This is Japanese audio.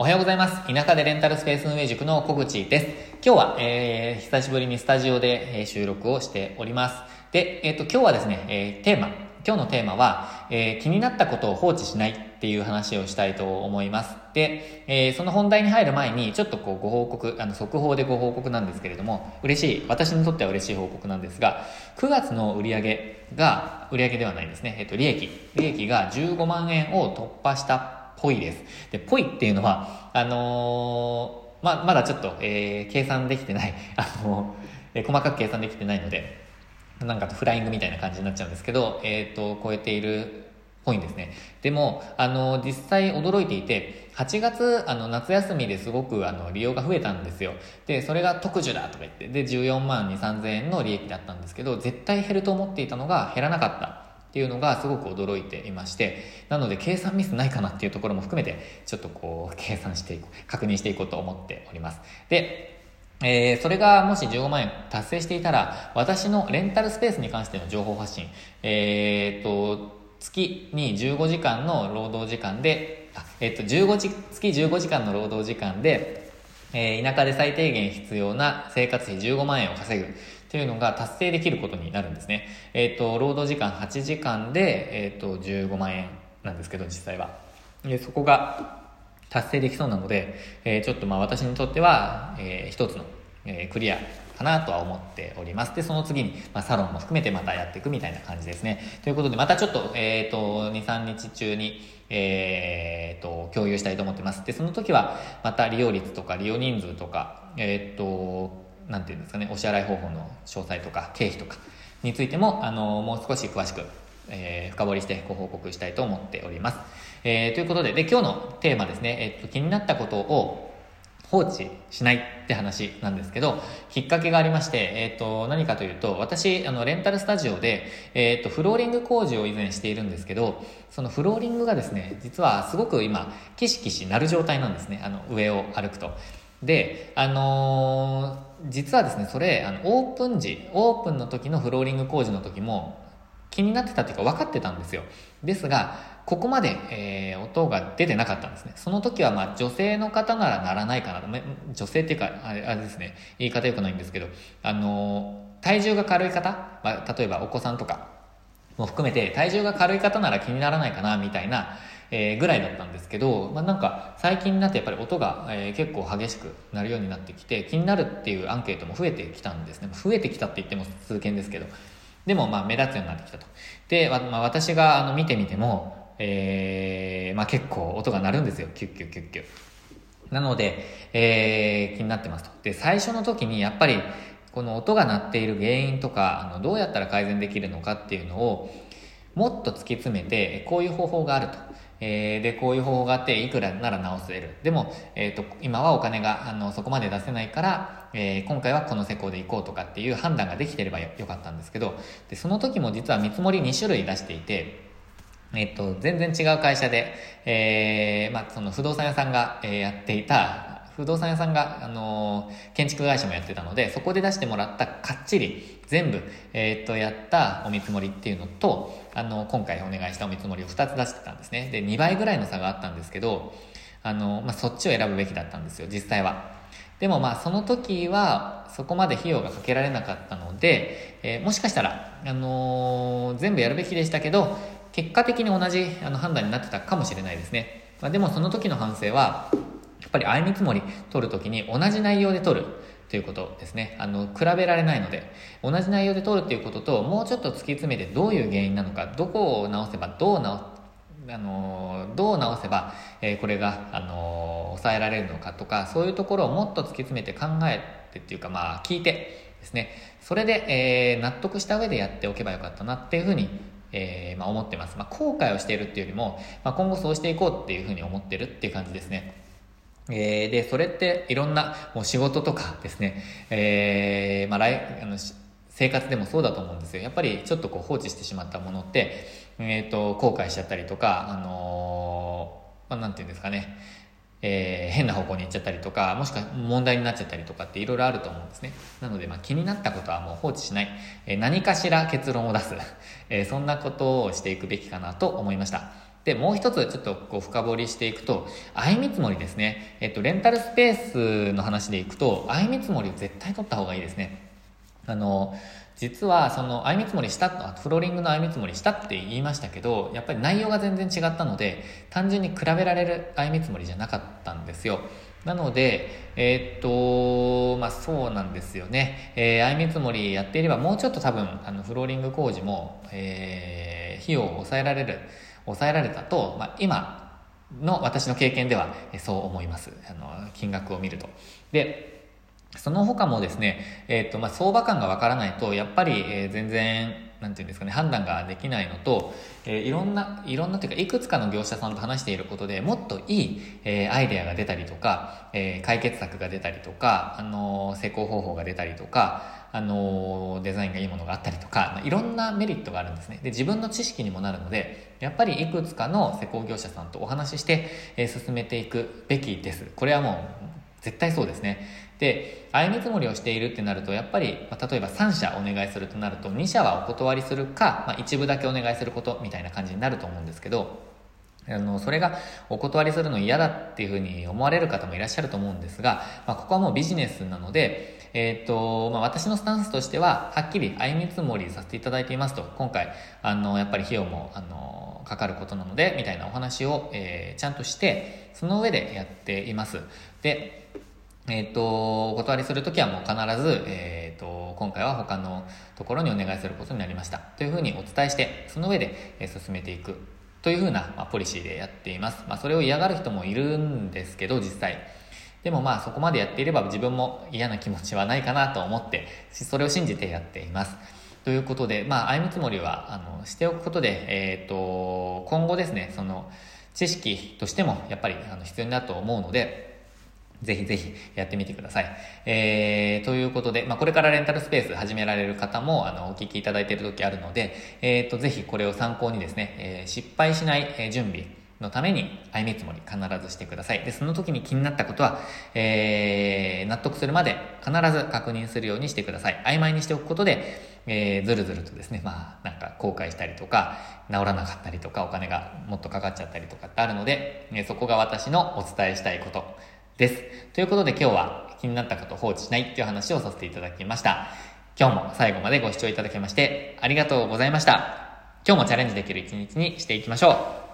おはようございます。田舎でレンタルスペース運営塾の小口です。今日は、えー、久しぶりにスタジオで、えー、収録をしております。で、えっ、ー、と、今日はですね、えー、テーマ、今日のテーマは、えー、気になったことを放置しないっていう話をしたいと思います。で、えー、その本題に入る前に、ちょっとこうご報告、あの、速報でご報告なんですけれども、嬉しい、私にとっては嬉しい報告なんですが、9月の売上が、売上ではないですね、えっ、と、利益、利益が15万円を突破したぽいです。で、ぽいっていうのは、あのー、ま、まだちょっと、えー、計算できてない、あのー、細かく計算できてないので、なんかフライングみたいな感じになっちゃうんですけど、えっ、と、超えているぽいんですね。でも、あの、実際驚いていて、8月、あの、夏休みですごく、あの、利用が増えたんですよ。で、それが特需だとか言って、で、14万2、3000円の利益だったんですけど、絶対減ると思っていたのが減らなかった。っていうのがすごく驚いていましてなので計算ミスないかなっていうところも含めてちょっとこう計算していこう確認していこうと思っておりますでえー、それがもし15万円達成していたら、私のレンタルスペースに関しての情報発信、えー、と、月に15時間の労働時間で、あえっ、と、15時、月15時間の労働時間で、えー、田舎で最低限必要な生活費15万円を稼ぐ。っていうのが達成できることになるんですね。えっ、ー、と、労働時間8時間で、えっ、ー、と、15万円なんですけど、実際は。でそこが達成できそうなので、えー、ちょっとまあ私にとっては、えー、一つの、えー、クリアかなとは思っております。で、その次に、まあ、サロンも含めてまたやっていくみたいな感じですね。ということで、またちょっと、えっ、ー、と、2、3日中に、えっ、ー、と、共有したいと思ってます。で、その時は、また利用率とか利用人数とか、えっ、ー、と、なんていうんですかね、お支払い方法の詳細とか経費とかについても、あの、もう少し詳しく、えー、深掘りしてご報告したいと思っております。えー、ということで、で、今日のテーマですね、えっと、気になったことを放置しないって話なんですけど、きっかけがありまして、えっ、と、何かというと、私、あの、レンタルスタジオで、えっ、と、フローリング工事を以前しているんですけど、そのフローリングがですね、実はすごく今、キシキシなる状態なんですね。あの、上を歩くと。で、あのー、実はですね、それ、あの、オープン時、オープンの時のフローリング工事の時も気になってたっていうか分かってたんですよ。ですが、ここまで、えー、音が出てなかったんですね。その時は、まあ、女性の方ならならないかなと。女性っていうか、あれあれですね、言い方良くないんですけど、あのー、体重が軽い方、まあ、例えばお子さんとかも含めて、体重が軽い方なら気にならないかな、みたいな、えー、ぐらいだったんですけど、まあ、なんか最近になってやっぱり音が、えー、結構激しくなるようになってきて気になるっていうアンケートも増えてきたんですね。増えてきたって言っても数件ですけどでもまあ目立つようになってきたと。で、まあ、私があの見てみても、えーまあ、結構音が鳴るんですよ。キュッキュッキュッキュッ。なので、えー、気になってますと。で最初の時にやっぱりこの音が鳴っている原因とかあのどうやったら改善できるのかっていうのをもっと突き詰めてこういう方法があるとえー、で、こういう方法があって、いくらなら直せる。でも、えっ、ー、と、今はお金が、あの、そこまで出せないから、えー、今回はこの施工で行こうとかっていう判断ができてればよかったんですけど、で、その時も実は見積もり2種類出していて、えっ、と、全然違う会社で、えー、まあ、その不動産屋さんが、えー、やっていた、不動産屋さんが、あのー、建築会社もやってたので、そこで出してもらったかっちり全部、えー、っと、やったお見積もりっていうのと、あの、今回お願いしたお見積もりを2つ出してたんですね。で、2倍ぐらいの差があったんですけど、あの、まあ、そっちを選ぶべきだったんですよ、実際は。でもまあ、その時は、そこまで費用がかけられなかったので、えー、もしかしたら、あのー、全部やるべきでしたけど、結果的に同じあの判断になってたかもしれないですね。まあ、でもその時の反省は、っぱり相見積もり取るときに同じ内容で取るということですね。あの、比べられないので、同じ内容で取るっていうことと、もうちょっと突き詰めてどういう原因なのか、どこを直せばどう直あのどう直せば、えー、これが、あの抑えられるのかとかそういうところをもっと突き詰めて考えてっていうかまあ聞いてですねそれで、えー、納得した上でやっておけばよかったなっていうふうにえー、まあ、思ってます。まあ、後悔をしているっていうよりも、まあ、今後そうしていこうっていうふうに思ってるっていう感じですね。えー、で、それっていろんなもう仕事とかですね、えー、まあ、来、あの、生活でもそうだと思うんですよ。やっぱりちょっとこう放置してしまったものって、えっ、ー、と、後悔しちゃったりとか、あのー、まあ、なんていうんですかね、えー、変な方向に行っちゃったりとか、もしくは問題になっちゃったりとかっていろいろあると思うんですね。なので、まあ、気になったことはもう放置しない。えー、何かしら結論を出す。えー、そんなことをしていくべきかなと思いました。で、もう一つちょっとこう深掘りしていくと、相見積もりですね。えっと、レンタルスペースの話でいくと、相見積もりを絶対取った方がいいですね。あの、実はその相見積もりしたフローリングの相見積もりしたって言いましたけどやっぱり内容が全然違ったので単純に比べられる相見積もりじゃなかったんですよなので、えー、っと、まあそうなんですよね。えー、相見積もりやっていればもうちょっと多分、あの、フローリング工事も、えー、費用を抑えられる、抑えられたと、まあ今の私の経験ではそう思います。あの、金額を見ると。で、その他もですね、えっ、ー、と、まあ、相場感がわからないと、やっぱり、えー、全然、なんていうんですかね、判断ができないのと、えー、いろんな、いろんなというか、いくつかの業者さんと話していることでもっといい、えー、アイデアが出たりとか、えー、解決策が出たりとか、あの施工方法が出たりとか、あのデザインがいいものがあったりとか、いろんなメリットがあるんですね。で、自分の知識にもなるので、やっぱりいくつかの施工業者さんとお話しして、え進めていくべきです。これはもう、絶対そうですね。で相見積もりをしているってなるとやっぱり、まあ、例えば3社お願いするとなると2社はお断りするか、まあ、一部だけお願いすることみたいな感じになると思うんですけどあのそれがお断りするの嫌だっていうふうに思われる方もいらっしゃると思うんですが、まあ、ここはもうビジネスなので、えっ、ー、とまあ、私のスタンスとしてははっきり相見積もりさせていただいていますと今回あのやっぱり費用もあのかかることなのでみたいなお話を、えー、ちゃんとしてその上でやっていますでえっ、ー、と、お断りするときはもう必ず、えっ、ー、と、今回は他のところにお願いすることになりました。というふうにお伝えして、その上で、え進めていくというふうな、まあ、ポリシーでやっています。まあ、それを嫌がる人もいるんですけど、実際。でもまあ、そこまでやっていれば自分も嫌な気持ちはないかなと思って、それを信じてやっています。ということで、まあ、相見積もりは、あの、しておくことで、えっ、ー、と、今後ですね、その、知識としてもやっぱりあの必要になると思うので、ぜひぜひやってみてください。えー、ということで、まあ、これからレンタルスペース始められる方も、あの、お聞きいただいている時あるので、えっ、ー、と、ぜひこれを参考にですね、えー、失敗しない、準備のために、相見積もり必ずしてください。で、その時に気になったことは、えー、納得するまで必ず確認するようにしてください。曖昧にしておくことで、えー、ずるずるとですね、まあ、なんか後悔したりとか、治らなかったりとか、お金がもっとかかっちゃったりとかってあるので、えー、そこが私のお伝えしたいことです。ということで今日は気になったことを放置しないっていう話をさせていただきました。今日も最後までご視聴いただきましてありがとうございました。今日もチャレンジできる一日にしていきましょう。